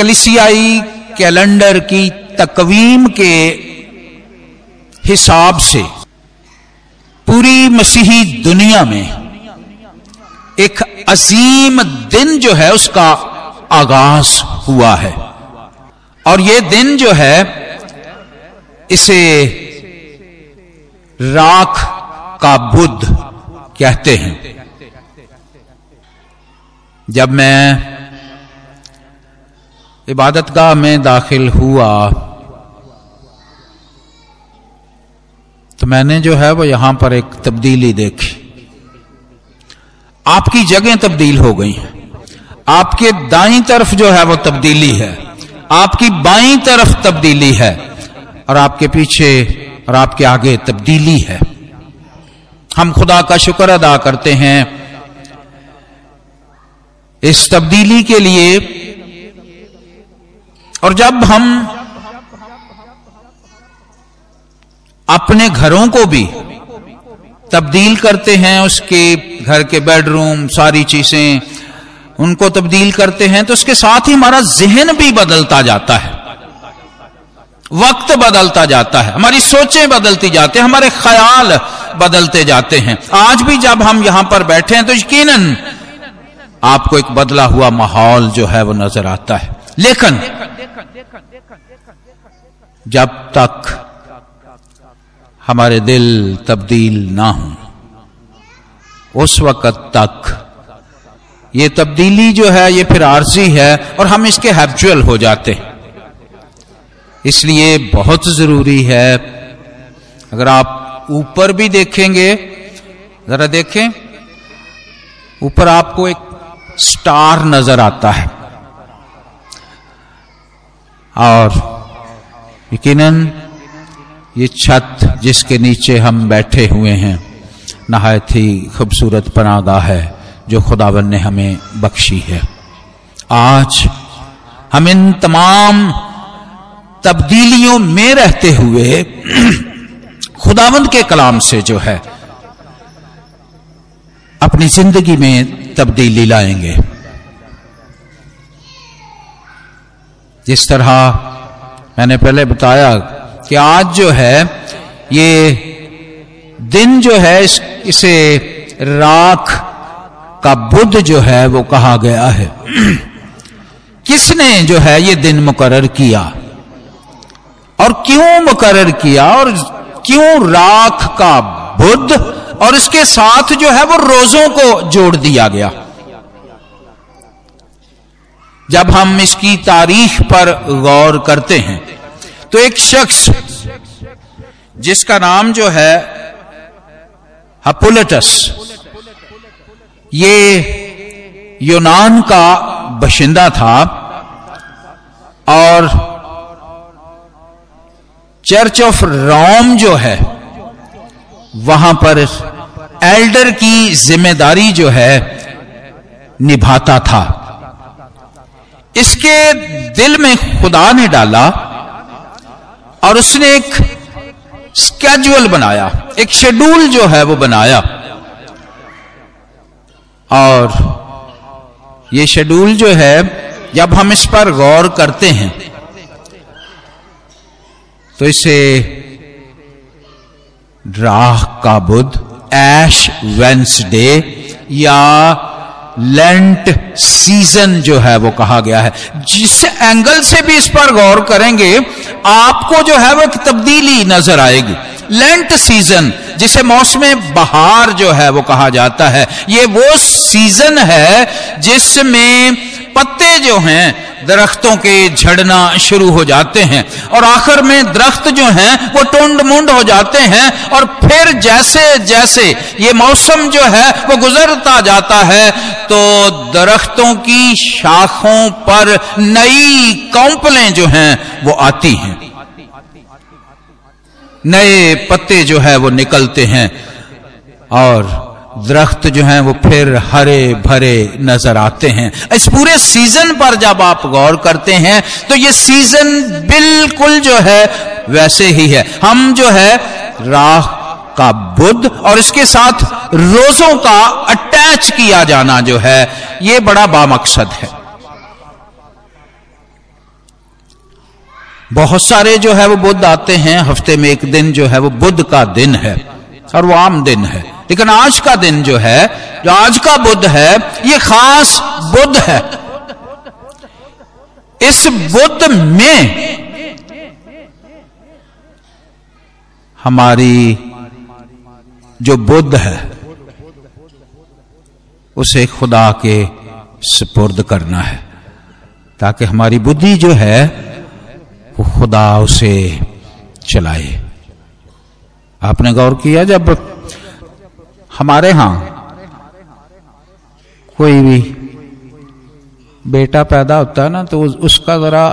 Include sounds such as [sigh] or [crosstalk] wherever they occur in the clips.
कलिसियाई calendar की तकवीम के हिसाब से पूरी मसीही दुनिया में एक अजीम दिन जो है उसका आगाज़ हुआ है। और ये दिन जो है, इसे राख का बुद्ध कहते हैं। जब मैं इबादतगाह में दाखिल हुआ। तो मैंने जो है वो यहाँ पर एक तब्दीली देखी। आपकी जगह तब्दील हो गई हैं। आपके दाई तरफ़ जो है वो तब्दीली है। आपकी बाई तरफ़ तब्दीली है। और आपके पीछे और आपके आगे तब्दीली है। हम खुदा का शुक्र अदा करते हैं। इस तब्दीली के लिए और जब हम अपने घरों को भी तब्दील करते हैं, उसके घर के बेडरूम, सारी चीज़ें उनको तब्दील करते हैं तो उसके साथ ही हमारा जहन भी बदलता जाता है। वक्त बदलता जाता है। हमारी सोचें बदलती जाती हैं, हमारे ख्याल बदलते जाते हैं। आज भी जब हम यहाँ पर बैठे हैं तो यकीनन आपको एक बदला हुआ माहौल जो है वो नज़र आता है। लेकिन जब तक हमारे दिल तब्दील ना हो, उस वक्त तक ये तब्दीली जो है, ये फिर आरजी है और हम इसके हैबचुअल हो जाते हैं। इसलिए बहुत ज़रूरी है, अगर आप ऊपर भी देखेंगे, जरा देखें, ऊपर आपको एक स्टार नज़र आता है। और यकीनन, ये छत जिसके नीचे हम बैठे हुए हैं, नहायत ही खूबसूरत पनागाह है, जो खुदावन ने हमें बख्शी है। आज हम इन तमाम तब्दीलियों में रहते हुए [clears throat] खुदावंद के कलाम से जो है, अपनी ज़िंदगी में तब्दीली लाएँगे। जिस तरह मैंने पहले बताया कि आज जो है ये दिन जो है इस, इसे राख का बुद्ध जो है वो कहा गया है। [clears throat] किसने जो है ये दिन मुकरर किया? और क्यों मुकरर किया? और क्यों राख का बुद्ध? और इसके साथ जो है वो रोजों को जोड़ दिया गया। जब हम इसकी तारीख पर गौर करते हैं तो एक शख्स, जिसका नाम जो है हपुलटस ये यूनान का बशिंदा था और चर्च ऑफ़ रोम जो है, वहाँ पर एल्डर की ज़िम्मेदारी जो है निभाता था। इसके दिल में खुदा ने डाला और उसने एक स्केजुअल बनाया, एक शेड्यूल जो है वो बनाया। और ये शेड्यूल जो है, जब हम इस पर गौर करते हैं तो इसे राह का बुध ऐश वेंसडे या लेंट सीज़न जो है वो कहा गया है। जिस एंगल से भी इस पर गौर करेंगे, आपको जो है वो एक तब्दीली नज़र आएगी। लेंट सीज़न जिसे मौसम बहार जो है वो कहा जाता है, ये वो सीज़न है जिसमें पत्ते जो हैं दरख्तों के झड़ना शुरू हो जाते हैं और आखिर में दरख्त जो हैं, वो टुंड मुंड हो जाते हैं और फिर जैसे जैसे ये मौसम जो है, वो गुजरता जाता है तो दरख्तों की शाखों पर नई कौंपलें जो हैं, वो आती हैं। नए पत्ते जो है, वो निकलते हैं और दरख्त जो हैं वो फिर हरे भरे नज़र आते हैं। इस पूरे सीज़न पर जब आप गौर करते हैं तो ये सीज़न बिल्कुल जो है वैसे ही है। हम जो है राह का बुद्ध और इसके साथ रोजों का अटैच किया जाना जो है, ये बड़ा बामकसद है। बहुत सारे जो है वो बुद्ध आते हैं, हफ़्ते में एक दिन जो है वो बुद्ध का दिन है और वो आम दिन है। लेकिन आज का दिन जो है, जो आज का बुद्ध है, ये खास बुद्ध है। इस बुद्ध में हमारी जो बुद्ध है, उसे खुदा के सुपुर्द करना है, ताकि हमारी बुद्धि जो है, वो खुदा उसे चलाए। आपने गौर किया जब हमारे यहाँ कोई भी बेटा पैदा होता है ना तो उसका जरा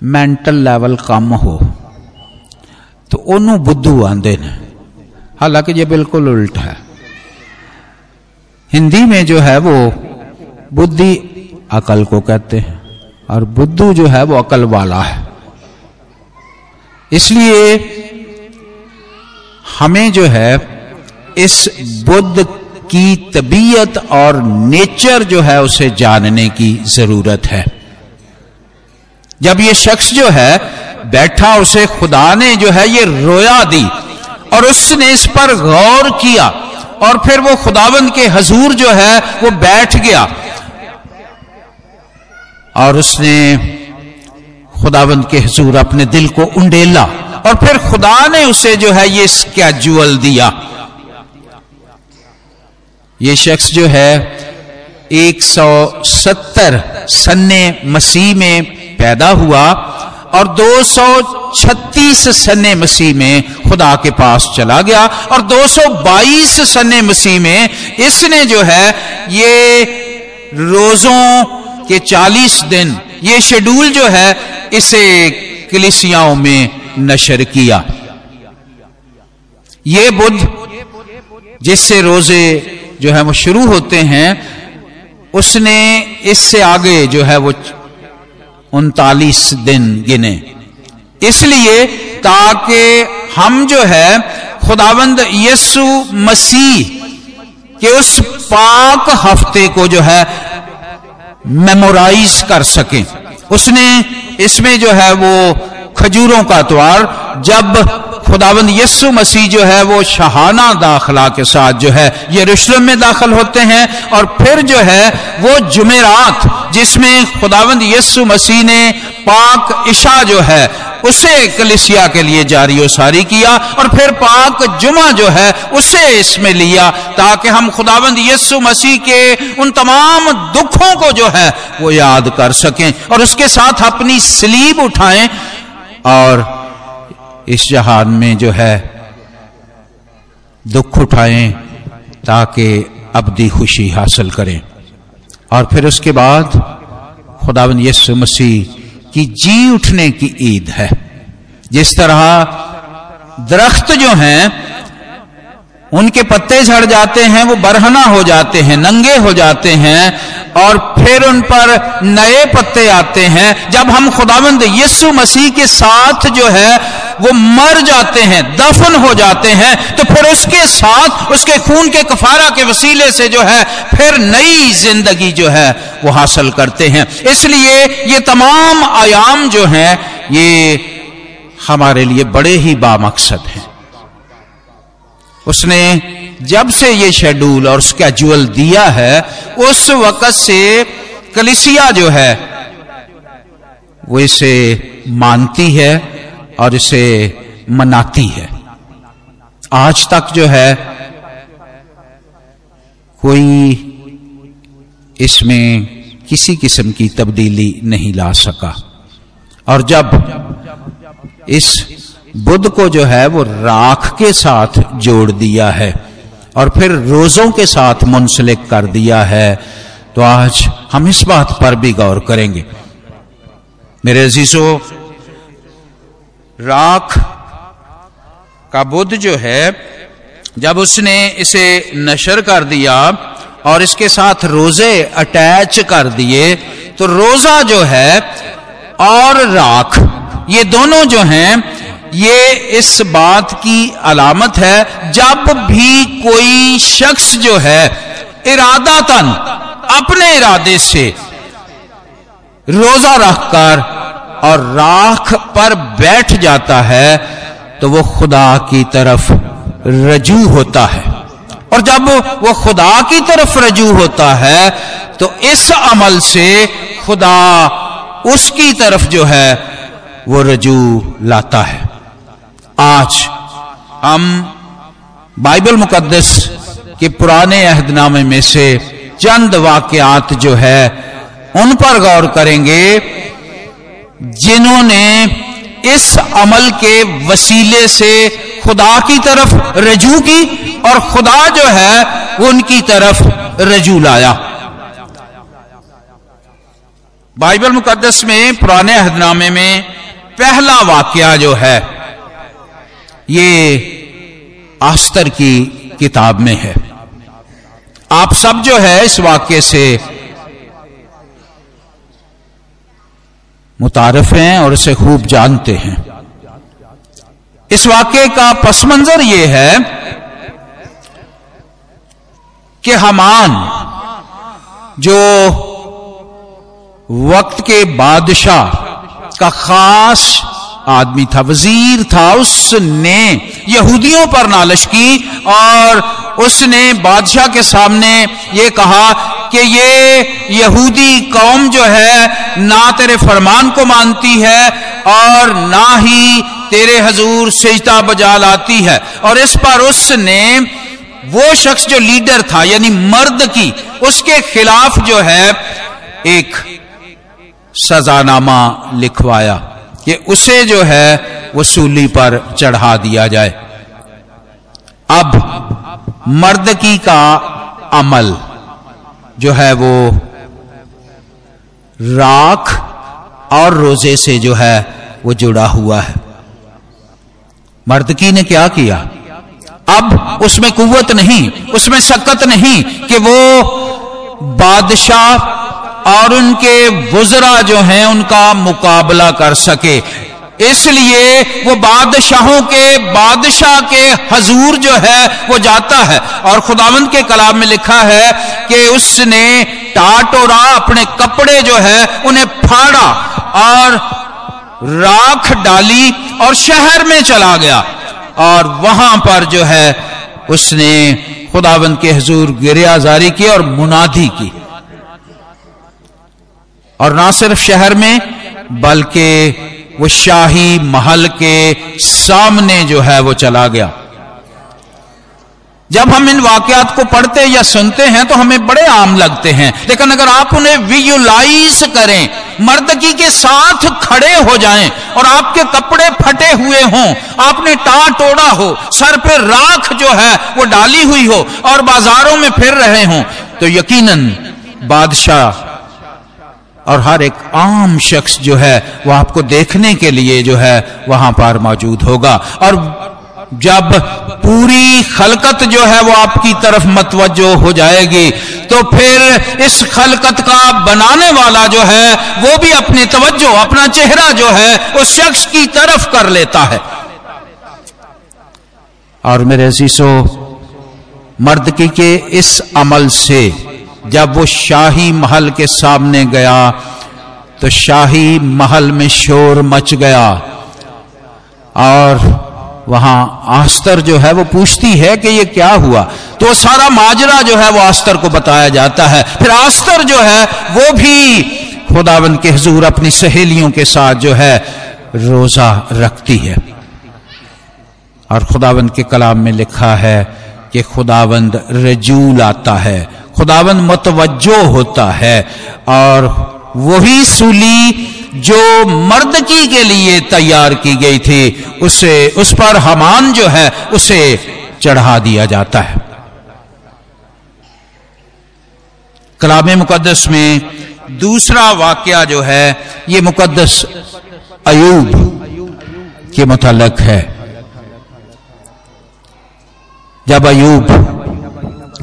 मेंटल लेवल कम हो। तो ओनू बुद्धू आंदे ने। हालाँकि ये बिल्कुल उल्ट है। हिंदी में जो है वो बुद्धि अकल को कहते हैं, और बुद्धू जो है वो अकल वाला है। इसलिए हमें जो है, इस बुद्ध की तबीयत और नेचर जो है, उसे जानने की ज़रूरत है। जब ये शख्स जो है, बैठा, उसे खुदा ने जो है, ये रोया दी, और उसने इस पर गौर किया, और फिर वो खुदावंद के हजूर जो है, वो बैठ गया, और उसने खुदावंद के हजूर अपने दिल को उंडेला। और फिर खुदा ने उसे जो है ये स्कैजुअल दिया? ये शख्स जो है 170 सन्ने मसीह में पैदा हुआ और 236 सन्ने मसीह में खुदा के पास चला गया और 222 सन्ने मसीह में इसने जो है ये रोजों के 40 दिन, ये शेड्यूल जो है इसे कलिसियाओं में नशर किया। ये बुद्ध जिससे रोज़े जो है वो शुरू होते हैं, उसने इससे आगे जो है वो उनतालीस दिन गिने। इसलिए ताकि हम जो है, खुदावंद यसु मसीह के उस पाक हफ़्ते को जो है, मेमोराइज कर सकें। उसने इसमें जो है वो खजूरों का त्वार जब खुदावंद यस्सु मसीह जो है वो शहाना दाखला के साथ जो है यरूशलेम में दाखिल होते हैं और फिर जो है वो जुमेरात, जिसमें खुदावंद यस्सु मसीह ने पाक इशा जो है, उसे कलिसिया के लिए जारी सारी किया और फिर पाक जुमा जो है, उसे इसमें लिया ताकि हम खुदावंद यस्सु मसीह के उन तमाम दुखों को जो है, वो याद कर सकें और उसके साथ अपनी स्लीब उठाएँ और इस जहान में जो है, दुख उठाएँ ताकि अबदी खुशी हासिल करें। और फिर उसके बाद खुदावन यसु मसीह की जी उठने की ईद है। जिस तरह दरख्त जो हैं, उनके पत्ते झड़ जाते हैं, वो बरहना हो जाते हैं, नंगे हो जाते हैं, और फिर उन पर नए पत्ते आते हैं। जब हम खुदावंद यीशु मसीह के साथ जो है वो मर जाते हैं, दफन हो जाते हैं तो फिर उसके साथ, उसके खून के कफारा के वसीले से जो है, फिर नई ज़िंदगी जो है, वो हासिल करते हैं। इसलिए ये तमाम आयाम जो हैं, ये हमारे लिए बड़े ही बामकसद हैं। उसने जब से ये शेड्यूल और स्केजुअल दिया है, उस वक्त से कलिसिया जो है, वो इसे मानती है और इसे मनाती है। आज तक जो है, कोई इसमें किसी किस्म की तब्दीली नहीं ला सका। और जब इस बुद्ध को जो है, वो राख के साथ जोड़ दिया है और फिर रोजों के साथ मुंसलिक कर दिया है तो आज हम इस बात पर भी गौर करेंगे। मेरे अजीजों राख का बुद्ध जो है, जब उसने इसे नशर कर दिया और इसके साथ रोज़े अटैच कर दिए तो रोजा जो है और राख, ये दोनों जो हैं, ये इस बात की अलामत है, जब भी कोई शख्स जो है, इरादातन, अपने इरादे से रोजा रखकर और राख पर बैठ जाता है तो वो खुदा की तरफ़ रजू होता है। और जब वो खुदा की तरफ़ रजू होता है तो इस अमल से खुदा उसकी तरफ़ जो है, वो रजू लाता है। आज हम बाइबल मुकद्दस के पुराने अहदनामे में से चंद वाक्यात जो है, उन पर गौर करेंगे। जिन्होंने इस अमल के वसीले से खुदा की तरफ़ रजू की और खुदा जो है उनकी तरफ़ रजू लाया। बाइबल मुकदस में, पुराने हदनामे में पहला वाक्य जो है, ये आस्तर की किताब में है। आप सब जो है इस वाक्य से मुतारफ हैं और इसे खूब जानते हैं। इस वाक्य का पस मंजर यह है कि हमान, जो वक्त के बादशाह का खास आदमी था, वज़ीर था, उसने यहूदियों पर नालश की और उसने बादशाह के सामने ये कहा कि ये यहूदी कौम जो है, ना तेरे फरमान को मानती है और ना ही तेरे हजूर सेजता बजा लाती है। और इस पर उसने वो शख्स जो लीडर था, यानी मर्द की, उसके खिलाफ जो है, एक सजानामा लिखवाया। कि उसे जो है वसूली पर चढ़ा दिया जाए। अब मर्द की का अमल जो है वो राख और रोज़े से जो है वो जुड़ा हुआ है। मर्दकी ने क्या किया? अब उसमें कुवत नहीं, उसमें सकत नहीं कि वो बादशाह और उनके बुजरा जो हैं, उनका मुकाबला कर सके। इसलिए वो बादशाहों के, बादशाह के हजूर जो है, वो जाता है। और खुदावंद के कलाम में लिखा है कि उसने टाटोरा अपने कपड़े जो है, उन्हें फाड़ा और राख डाली और शहर में चला गया। और वहाँ पर जो है, उसने खुदावंद के हजूर गिरिया जारी की और मुनादी की। और ना सिर्फ़ शहर में, बल्कि वो शाही महल के सामने जो है वो चला गया। जब हम इन वाकयात को पढ़ते या सुनते हैं तो हमें बड़े आम लगते हैं। लेकिन अगर आप उन्हें विजुलाइज करें, मर्दगी के साथ खड़े हो जाएँ और आपके कपड़े फटे हुए हों, आपने टा टोड़ा हो, सर पे राख जो है वो डाली हुई हो और बाजारों में फिर रहे हों तो यकीनन बादशाह और हर एक आम शख्स जो है वह आपको देखने के लिए जो है, वहाँ पर मौजूद होगा। और जब पूरी खलकत जो है, वो आपकी तरफ़ मतवजो हो जाएगी तो फिर इस खलकत का बनाने वाला जो है, वो भी अपनी तवज्जो, अपना चेहरा जो है, उस शख्स की तरफ़ कर लेता है। और मेरे शीशो मर्दकी के इस अमल से जब वो शाही महल के सामने गया तो शाही महल में शोर मच गया। और वहाँ आस्तर जो है, वो पूछती है कि ये क्या हुआ? तो सारा माजरा जो है, वो आस्तर को बताया जाता है। फिर आस्तर जो है, वो भी खुदावंद के हजूर अपनी सहेलियों के साथ जो है, रोजा रखती है। और खुदावंद के कलाम में लिखा है कि खुदावंद रजूल आता है। खुदावन मतवजो होता है और वही सूली जो मर्दकी के लिए तैयार की गई थी, उसे, उस पर हमान जो है, उसे चढ़ा दिया जाता है। कलाम मुकदस में दूसरा वाक्य जो है, ये मुकदस अयूब के मुतलक है। जब अयूब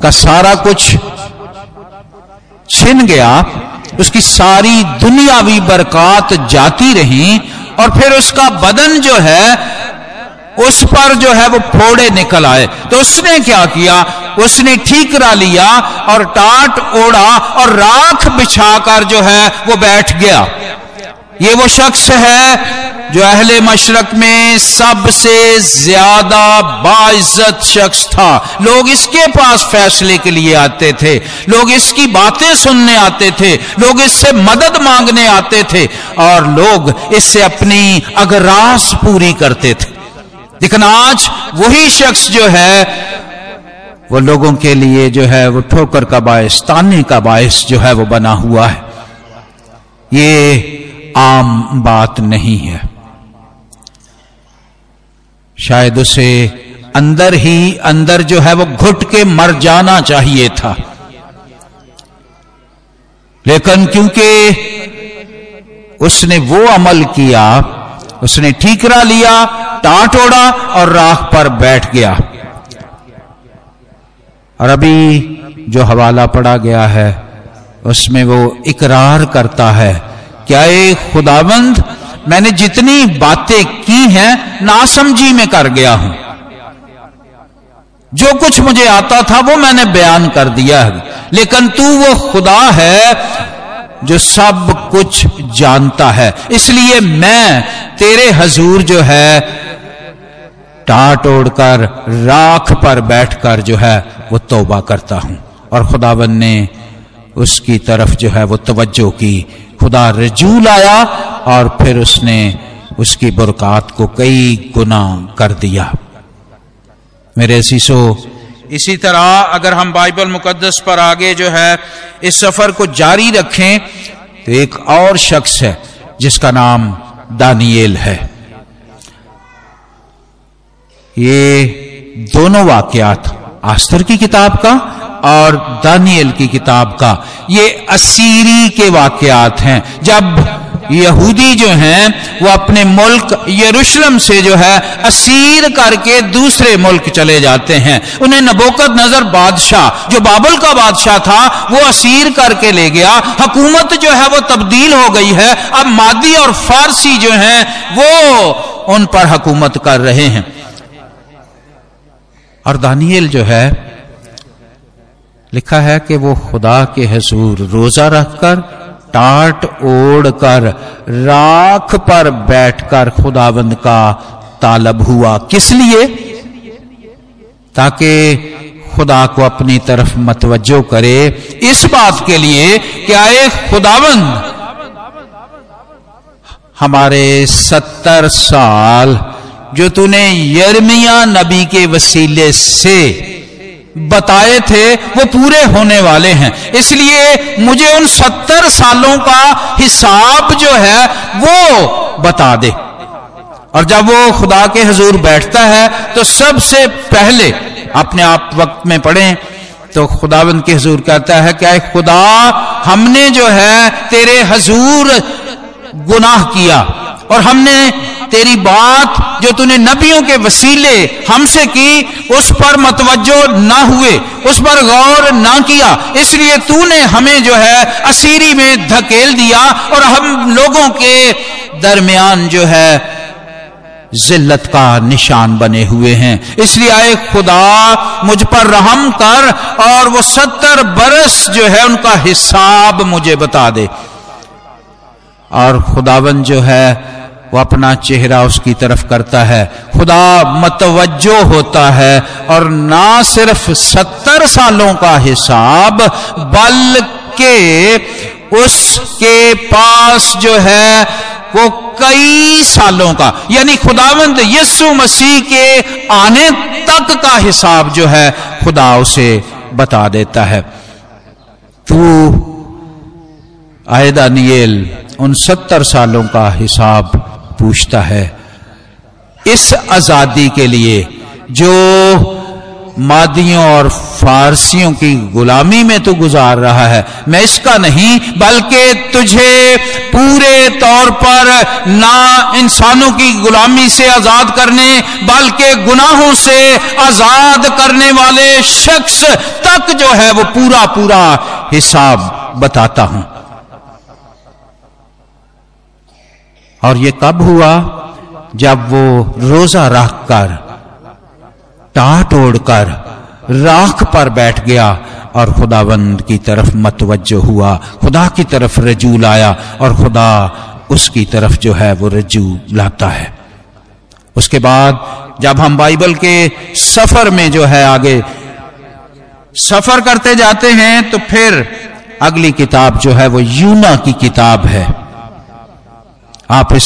का सारा कुछ छिन गया, उसकी सारी दुनियावी बरकत जाती रही और फिर उसका बदन जो है, उस पर जो है वो फोड़े निकल आए। तो उसने क्या किया? उसने ठीकरा लिया और टाट ओढ़ा और राख बिछाकर जो है वो बैठ गया। ये वो शख्स है जो अहले मशरक में सबसे ज़्यादा बाइज्जत शख्स था। लोग इसके पास फैसले के लिए आते थे। लोग इसकी बातें सुनने आते थे। लोग इससे मदद मांगने आते थे। और लोग इससे अपनी अगरास पूरी करते थे। लेकिन आज वही शख्स जो है, वो लोगों के लिए जो है, वो ठोकर का बायस, ताने का बायस जो है, वो बना हुआ है। ये आम बात नहीं है। शायद उसे अंदर ही अंदर जो है वो घुट के मर जाना चाहिए था। लेकिन क्योंकि उसने वो अमल किया, उसने ठीकरा लिया, टाट ओढ़ा और राख पर बैठ गया। और अभी जो हवाला पड़ा गया है, उसमें वो इकरार करता है। क्या ये खुदाबंद? मैंने जितनी बातें की हैं, नासमझी में कर गया हूँ। जो कुछ मुझे आता था, वो मैंने बयान कर दिया है। लेकिन तू वो खुदा है, जो सब कुछ जानता है। इसलिए मैं तेरे हजूर जो है टाट ओढ़कर, राख पर बैठकर जो है, वो तौबा करता हूँ। और खुदावन ने उसकी तरफ़ जो है, वो तवज्जो की। खुदा रजूल आया और फिर उसने उसकी बुरकात को कई गुना कर दिया। मेरे सीसो इसी तरह अगर हम बाइबल मुकदस पर आगे जो है, इस सफ़र को जारी रखें तो एक और शख्स है, जिसका नाम दानियल है। ये दोनों वाक्यात आस्तर की किताब का और दानियल की किताब का, ये असीरी के वाक्यात हैं। जब यहूदी जो हैं, वो अपने मुल्क यरूशलेम से जो है, असीर करके दूसरे मुल्क चले जाते हैं। उन्हें नबोकत नज़र बादशाह, जो बाबुल का बादशाह था, वो असीर करके ले गया। हुकूमत जो है, वो तब्दील हो गई है। अब मादी और फारसी जो हैं, वो उन पर हुकूमत कर रहे हैं। और दानियल जो है लिखा है कि वो खुदा के हजूर, रोजा रखकर, टाट ओढ़ कर राख पर बैठकर खुदाबंद का तालब हुआ। किस लिए? ताकि खुदा को अपनी तरफ़ मतवजो करे। इस बात के लिए कि आए खुदाबंद हमारे सत्तर साल जो तूने यरमिया नबी के वसीले से बताए थे, वो पूरे होने वाले हैं। इसलिए मुझे उन सत्तर सालों का हिसाब जो है, वो बता दे। और जब वो खुदा के हजूर बैठता है तो सबसे पहले अपने आप वक्त में पढ़ें तो खुदाबंद के हजूर कहता है क्या खुदा, हमने जो है तेरे हजूर गुनाह किया, और हमने तेरी बात जो तूने नबियों के वसीले हमसे की, उस पर मतवजो ना हुए, उस पर गौर ना किया। इसलिए तूने हमें जो है, असीरी में धकेल दिया और हम लोगों के दरमियान जो है, जिल्लत का निशान बने हुए हैं। इसलिए आए खुदा, मुझ पर रहम कर और वो सत्तर बरस जो है, उनका हिसाब मुझे बता दे। और खुदावन जो है वो अपना चेहरा उसकी तरफ़ करता है। खुदा मतवजो होता है और ना सिर्फ़ सत्तर सालों का हिसाब, बल्कि उसके पास जो है वो कई सालों का। यानी खुदावंद यस्सु मसीह के आने तक का हिसाब जो है खुदा उसे बता देता है। तू आयदा नियल उन सत्तर सालों का हिसाब पूछता है, इस आज़ादी के लिए जो मादियों और फारसियों की गुलामी में तो गुजार रहा है, मैं इसका नहीं, बल्कि तुझे पूरे तौर पर ना इंसानों की गुलामी से आज़ाद करने, बल्कि गुनाहों से आज़ाद करने वाले शख्स तक जो है वो पूरा पूरा हिसाब बताता हूँ। और ये कब हुआ जब वो रोजा रख कर टाट ओढ़कर राख पर बैठ गया और खुदावंद की तरफ़ मतवजो हुआ। खुदा की तरफ़ रजू लाया और खुदा उसकी तरफ़ जो है वो रजू लाता है। उसके बाद जब हम बाइबल के सफ़र में जो है आगे सफ़र करते जाते हैं तो फिर अगली किताब जो है वो यूना की किताब है। आप इस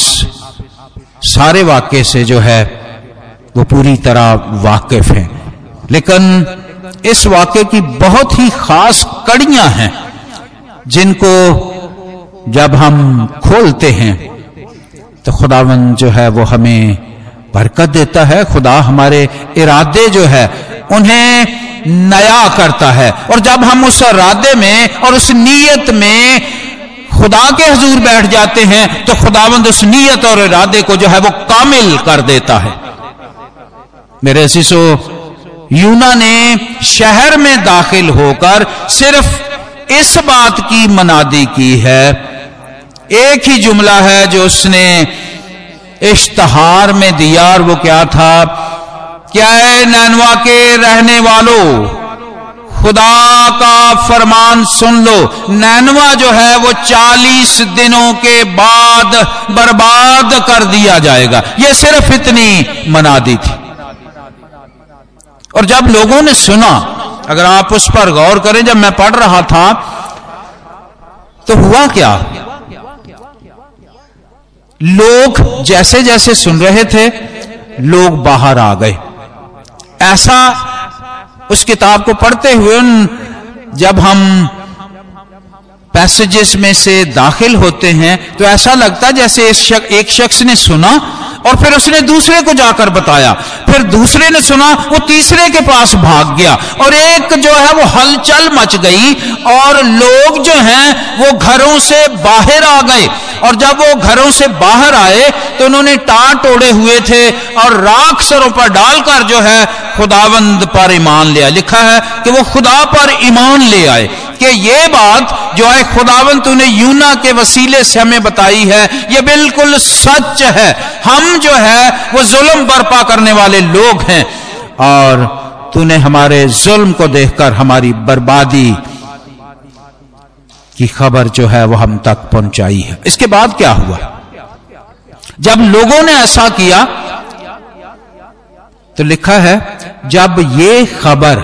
सारे वाक्य से जो है, वो पूरी तरह वाकिफ हैं। लेकिन इस वाक्य की बहुत ही खास कड़ियाँ हैं, जिनको जब हम खोलते हैं तो खुदावन जो है, वो हमें बरकत देता है। खुदा हमारे इरादे जो है, उन्हें नया करता है। और जब हम उस इरादे में और उस नीयत में खुदा के हजूर बैठ जाते हैं तो खुदावंद उस नीयत और इरादे को जो है वो कामिल कर देता है। मेरे शिशो यूना ने शहर में दाखिल होकर सिर्फ़ इस बात की मनादी की है। एक ही जुमला है जो उसने इश्तहार में दिया और वो क्या था? क्या है नैनवा के रहने वालों? खुदा का फरमान सुन लो। नैनवा जो है, वो चालीस दिनों के बाद बर्बाद कर दिया जाएगा। ये सिर्फ़ इतनी मना दी थी। और जब लोगों ने सुना, अगर आप उस पर गौर करें, जब मैं पढ़ रहा था तो हुआ क्या? लोग जैसे जैसे सुन रहे थे, लोग बाहर आ गए। ऐसा उस किताब को पढ़ते हुए जब हम पैसेजेस में से दाखिल होते हैं तो ऐसा लगता जैसे एक शख्स ने सुना और फिर उसने दूसरे को जाकर बताया। फिर दूसरे ने सुना, वो तीसरे के पास भाग गया और एक जो है वो हलचल मच गई और लोग जो हैं वो घरों से बाहर आ गए और जब वो घरों से बाहर आए तो उन्होंने टाट ओढ़े हुए थे और राख सरों पर डालकर जो है खुदावंद पर ईमान लिया लिखा है कि वो खुदा पर ईमान ले आए कि ये बात जो है खुदावन तूने यूना के वसीले से हमें बताई है, ये बिल्कुल सच है। हम जो है, वो जुल्म बर्पा करने वाले लोग हैं और तूने हमारे जुल्म को देखकर हमारी बर्बादी की खबर जो है वो हम तक पहुंचाई है। इसके बाद क्या हुआ? जब लोगों ने ऐसा किया तो लिखा है, जब ये खबर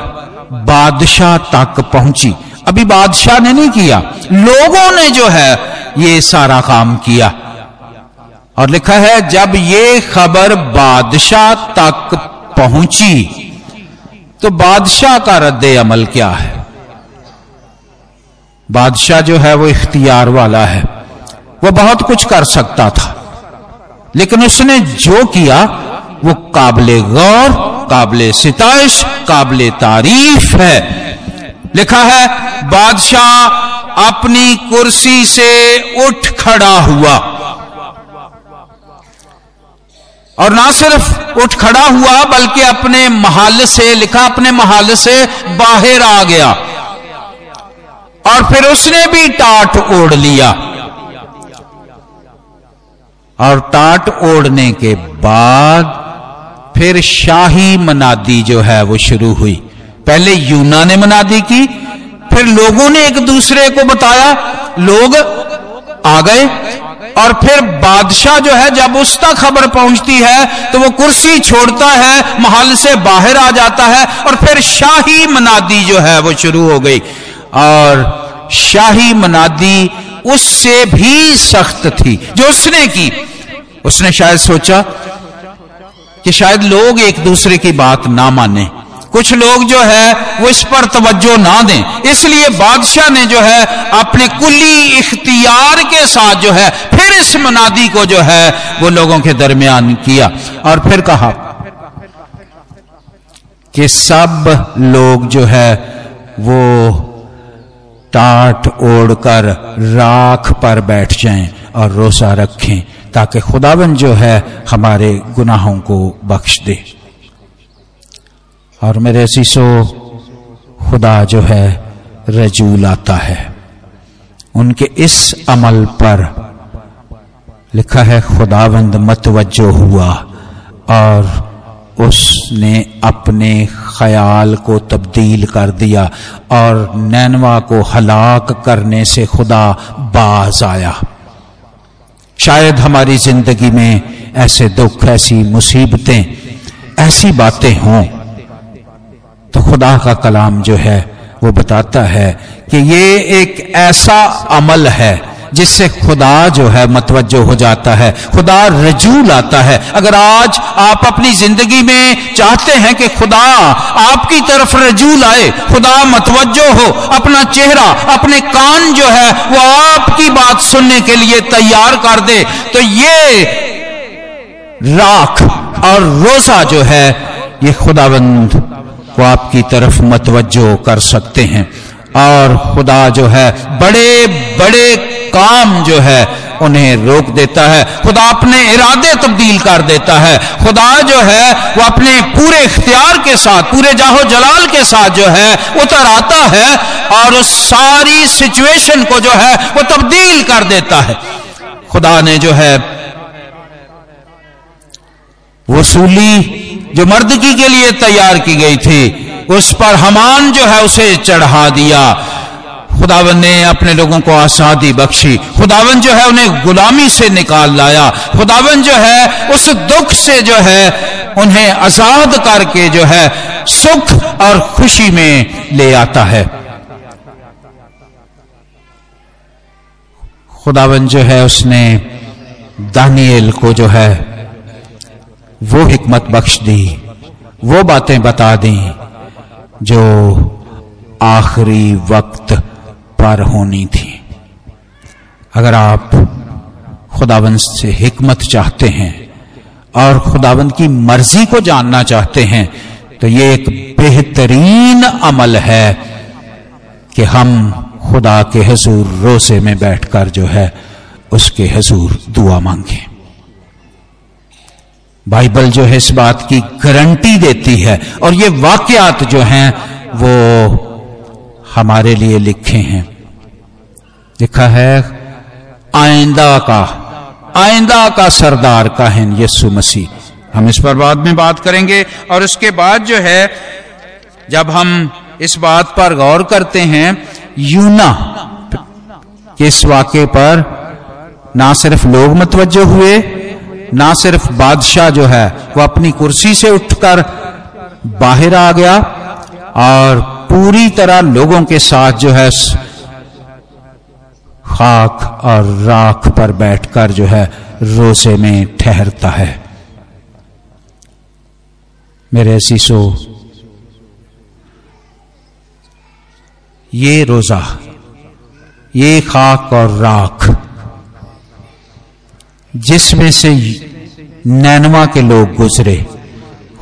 बादशाह तक पहुँची, अभी बादशाह ने नहीं किया, लोगों ने जो है, ये सारा काम किया। और लिखा है, जब ये खबर बादशाह तक पहुँची तो बादशाह का रद्द अमल क्या है? बादशाह जो है, वो इख्तियार वाला है। वो बहुत कुछ कर सकता था, लेकिन उसने जो किया वो काबले गौर, काबले सिताइश, काबले तारीफ़ है। लिखा है, बादशाह अपनी कुर्सी से उठ खड़ा हुआ। और ना सिर्फ़ उठ खड़ा हुआ, बल्कि अपने महल से, लिखा अपने महल से बाहर आ गया। और फिर उसने भी टाट ओढ़ लिया। और टाट ओढ़ने के बाद फिर शाही मनादी जो है वो शुरू हुई। पहले यूना ने मनादी की, फिर लोगों ने एक दूसरे को बताया, लोग आ गए, और फिर बादशाह जो है जब उस तक खबर पहुँचती है तो वो कुर्सी छोड़ता है, महल से बाहर आ जाता है, और फिर शाही मनादी जो है वो शुरू हो गई। और शाही मनादी उससे भी सख्त थी, जो उसने की। उसने शायद सोचा कि शायद लोग एक दूसरे की बात ना माने। कुछ लोग जो है, वो इस पर तवज्जो ना दें। इसलिए बादशाह ने जो है, अपने कुली इख्तियार के साथ जो है, फिर इस मनादी को जो है, वो लोगों के दरमियान किया। और फिर कहा कि सब लोग जो है, वो टाट ओढ़कर राख पर बैठ जाएँ और रोसा रखें। ताकि खुदावन जो है हमारे गुनाहों को बख्श दे। और मेरे शीशो खुदा जो है रजूल आता है। उनके इस अमल पर लिखा है, खुदावंद मतवजो हुआ और उसने अपने ख्याल को तब्दील कर दिया और नैनवा को हलाक करने से खुदा बाज आया। शायद हमारी ज़िंदगी में ऐसे दुख, ऐसी मुसीबतें, ऐसी बातें हों। तो खुदा का कलाम जो है, वो बताता है कि ये एक ऐसा अमल है जिससे खुदा जो है मतवजो हो जाता है, खुदा रजू लाता है। अगर आज आप अपनी ज़िंदगी में चाहते हैं कि खुदा आपकी तरफ़ रजू लाए, खुदा मतवजो हो, अपना चेहरा, अपने कान जो है, वो आपकी बात सुनने के लिए तैयार कर दे तो ये राख और रोजा जो है, ये खुदाबंद को आपकी तरफ़ मतवजो कर सकते हैं। और खुदा जो है बड़े बड़े काम जो है, उन्हें रोक देता है। खुदा अपने इरादे तब्दील कर देता है। खुदा जो है, वो अपने पूरे इख्तियार के साथ, पूरे जाहो जलाल के साथ जो है, उतर आता है और उस सारी सिचुएशन को जो है, वो तब्दील कर देता है। खुदा ने जो है वसूली जो मर्दगी के लिए तैयार की गई थी, उस पर हमान जो है, उसे चढ़ा दिया। खुदावन ने अपने लोगों को आसादी बख्शी। खुदावन जो है उन्हें गुलामी से निकाल लाया। खुदावन जो है, उस दुख से जो है, उन्हें आज़ाद करके जो है, सुख और खुशी में ले आता है। खुदावन जो है, उसने दानियल को जो है, वो हिकमत बख्श दी, वो बातें बता दी, जो आखिरी वक्त पर होनी थी। अगर आप खुदावंद से हिकमत चाहते हैं और खुदावंद की मर्ज़ी को जानना चाहते हैं तो ये एक बेहतरीन अमल है कि हम खुदा के हजूर रोसे में बैठकर जो है उसके हजूर दुआ मांगे। बाइबल जो है इस बात की गारंटी देती है और ये वाकयात जो हैं वो हमारे लिए लिखे हैं। लिखा है, आइंदा का आइंदा का सरदार का है यस्सु मसीह। हम इस पर बाद में बात करेंगे और उसके बाद जो है, जब हम इस बात पर गौर करते हैं, यूना के इस वाक्य पर? ना सिर्फ़ लोग मतवजो हुए, ना सिर्फ़ बादशाह जो है, वो अपनी कुर्सी से उठकर बाहर आ गया और पूरी तरह लोगों के साथ जो है खाक और राख पर बैठकर जो है रोज़े में ठहरता है। मेरे शीशो ये रोजा, ये खाक और राख, जिसमें से नैनवा के लोग गुजरे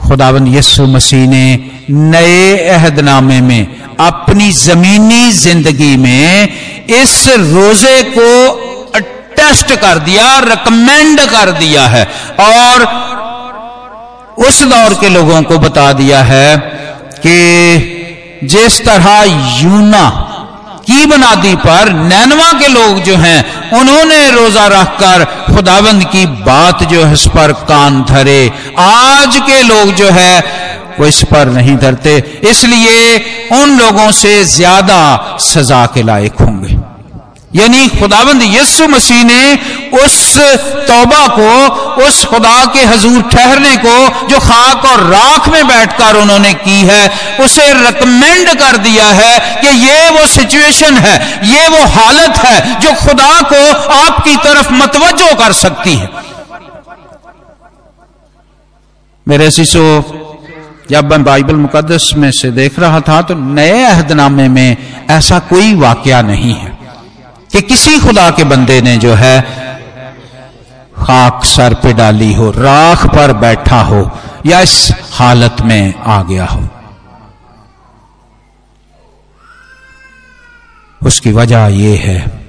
खुदावन यस्सु मसीह ने नए अहदनामे में अपनी जमीनी ज़िंदगी में इस रोज़े को टेस्ट कर दिया रिकमेंड कर दिया है और उस दौर के लोगों को बता दिया है कि जिस तरह यूना की बुनियादी पर नैनवा के लोग जो हैं, उन्होंने रोजा रखकर खुदाबंद की बात जो है, इस पर कान धरे। आज के लोग जो है, वो इस पर नहीं धरते। इसलिए उन लोगों से ज़्यादा सजा के लायक होंगे यानी खुदाबंद यस्सु मसीह ने उस तौबा को, उस खुदा के हजूर ठहरने को, जो खाक और राख में बैठकर उन्होंने की है, उसे रिकमेंड कर दिया है कि ये वो सिचुएशन है, ये वो हालत है जो खुदा को आपकी तरफ़ मतवजो कर सकती है। मेरे शिशु जब मैं बाइबल मुकदस में से देख रहा था तो नए अहदनामे में ऐसा कोई वाकया नहीं है। कि किसी खुदा के बंदे ने जो है खाक सर पे डाली हो, राख पर बैठा हो, या इस हालत में आ गया हो। उसकी वजह यह है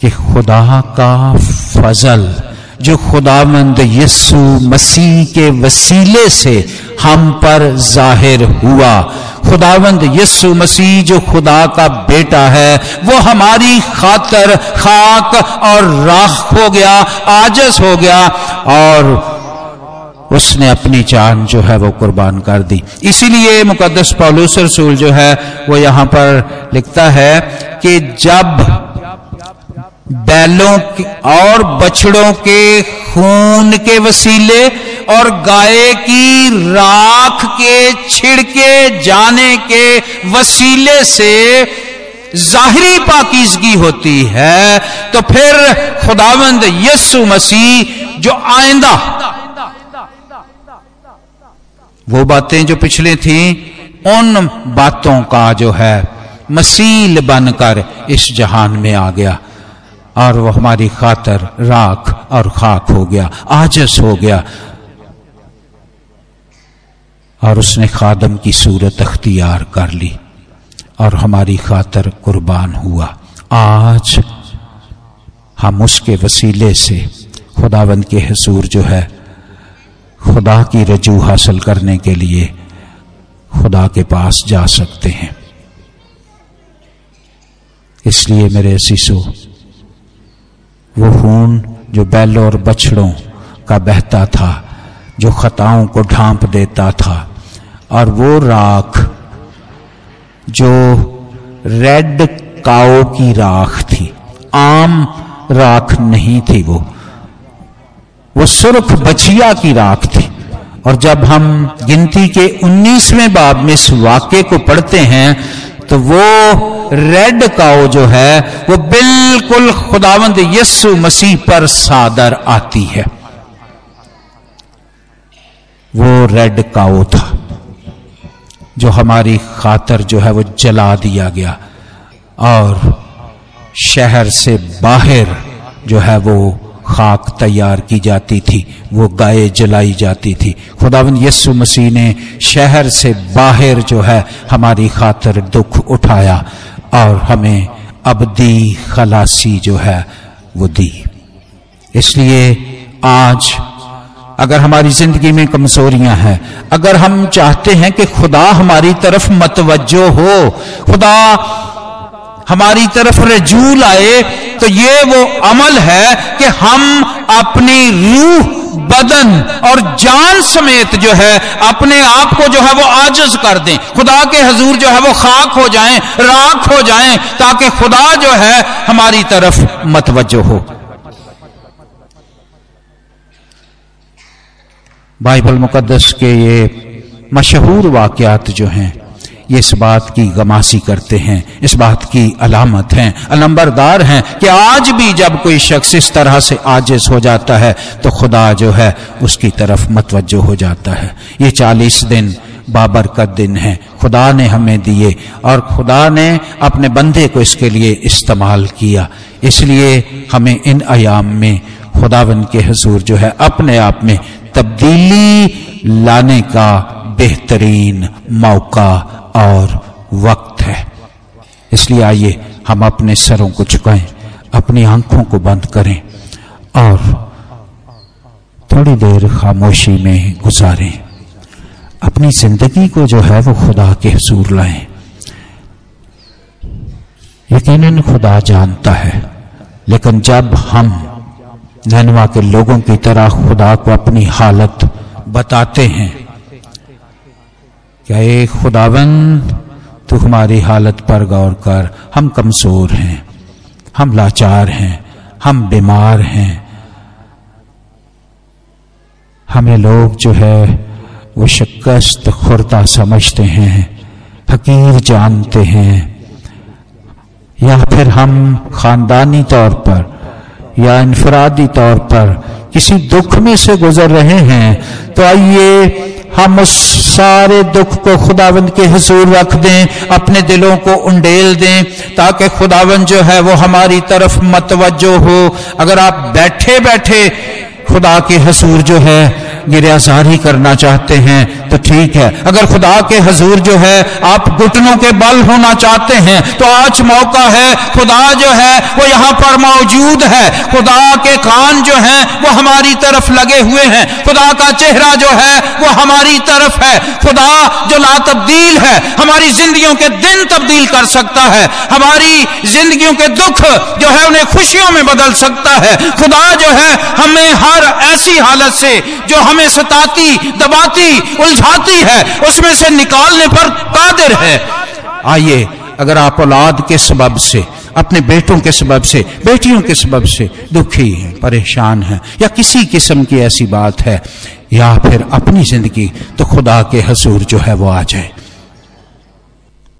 कि खुदा का फजल जो खुदामंद यस्सु मसीह के वसीले से हम पर ज़ाहिर हुआ। खुदावंद यस्सु मसीह जो खुदा का बेटा है, वो हमारी खातर खाक और राख हो गया, आजस हो गया और उसने अपनी जान जो है वो कुर्बान कर दी। इसीलिए मुकदस पौलूस रसूल जो है, वो यहाँ पर लिखता है कि जब बैलों और बछड़ों के खून के वसीले और गाय की राख के छिड़के जाने के वसीले से जाहरी पाकिजगी होती है तो फिर खुदावंद यस्सु मसीह जो आइंदा, वो बातें जो पिछले थी, उन बातों का जो है, मसील बनकर इस जहान में आ गया। और वो हमारी खातर राख और खाक हो गया, आजस हो गया। और उसने खादम की सूरत अख्तियार कर ली और हमारी खातर कुर्बान हुआ। आज हम उसके वसीले से खुदावंद के हसूर जो है, खुदा की रजू हासिल करने के लिए खुदा के पास जा सकते हैं। इसलिए मेरे शीशो वो खून जो बैलों और बछड़ों का बहता था, जो खताओं को ढांप देता था। और वो राख जो रेड काओ की राख थी, आम राख नहीं थी वो। वो सुर्ख बछिया की राख थी। और जब हम गिनती के 19वें बाब में इस वाक्य को पढ़ते हैं तो वो रेड काओ जो है, वो बिल्कुल खुदावंद यस्सु मसीह पर सादर आती है। वो रेड काओ था, जो हमारी खातर जो है वो जला दिया गया और शहर से बाहर जो है वो खाक तैयार की जाती थी, वो गाय जलाई जाती थी। खुदावंद यस्सु मसीह ने शहर से बाहर जो है हमारी खातर दुख उठाया और हमें अबदी खलासी जो है वो दी। इसलिए आज अगर हमारी ज़िंदगी में कमजोरियाँ हैं, अगर हम चाहते हैं कि खुदा हमारी तरफ़ मतवजो हो, खुदा हमारी तरफ़ रजू लाए तो ये वो अमल है कि हम अपनी रूह, बदन और जान समेत जो है, अपने आप को जो है वो आजज कर दें। खुदा के हजूर जो है वो खाक हो जाएँ, राख हो जाएँ, ताकि खुदा जो है हमारी तरफ़ मतवजो हो। बाइबल मुकदस के ये मशहूर वाक्यात जो हैं ये इस बात की गमासी करते हैं, इस बात की अलामत हैं, अलंबरदार हैं कि आज भी जब कोई शख्स इस तरह से आजिज हो जाता है तो खुदा जो है, उसकी तरफ़ मतवजो हो जाता है। ये चालीस दिन बाबर का दिन है। खुदा ने हमें दिए और खुदा ने अपने बंदे को इसके लिए इस्तेमाल किया। इसलिए हमें इन आयाम में खुदावन के हजूर जो है, अपने आप में तब्दीली लाने का बेहतरीन मौका और वक्त है। इसलिए आइए हम अपने सरों को झुकाएँ, अपनी आँखों को बंद करें और थोड़ी देर खामोशी में गुजारें। अपनी ज़िंदगी को जो है वो खुदा के हसूर लाएँ। यकीनन खुदा जानता है, लेकिन जब हम नैनवा के लोगों की तरह खुदा को अपनी हालत बताते हैं क्या एक खुदावन, तू हमारी हालत पर गौर कर। हम कमज़ोर हैं, हम लाचार हैं, हम बीमार हैं। हमें लोग जो है, वो शिकस्त, खुर्दा समझते हैं, फकीर जानते हैं। या फिर हम खानदानी तौर पर या इनफरादी तौर पर किसी दुख में से गुजर रहे हैं तो आइए हम उस सारे दुख को खुदावंद के हजूर रख दें, अपने दिलों को उंडेल दें, ताकि खुदावंद जो है वो हमारी तरफ़ मतवजो हो। अगर आप बैठे बैठे खुदा के हसूर जो है गिरजारी करना चाहते हैं तो ठीक है। अगर खुदा के हजूर जो है, आप घुटनों के बल होना चाहते हैं तो आज मौका है, खुदा जो है, वो यहाँ पर मौजूद है। खुदा के कान जो है, वो हमारी तरफ़ लगे हुए हैं। खुदा का चेहरा जो है, वो हमारी तरफ़ है। खुदा जो ला तब्दील है, हमारी जिंदगियों के दिन तब्दील कर सकता है। हमारी जिंदगियों के दुख जो है, उन्हें खुशियों में बदल सकता है। खुदा जो है, हमें हर ऐसी हालत से, जो हमें सताती, दबाती, उलझाती है। उसमें से निकालने पर कादिर है। आइए, अगर आप औलाद के सबब से, अपने बेटों के सबब से, बेटियों के सबब से दुखी हैं, परेशान हैं, या किसी किस्म की ऐसी बात है, या फिर अपनी ज़िंदगी तो खुदा के हजूर जो है वो आ जाए।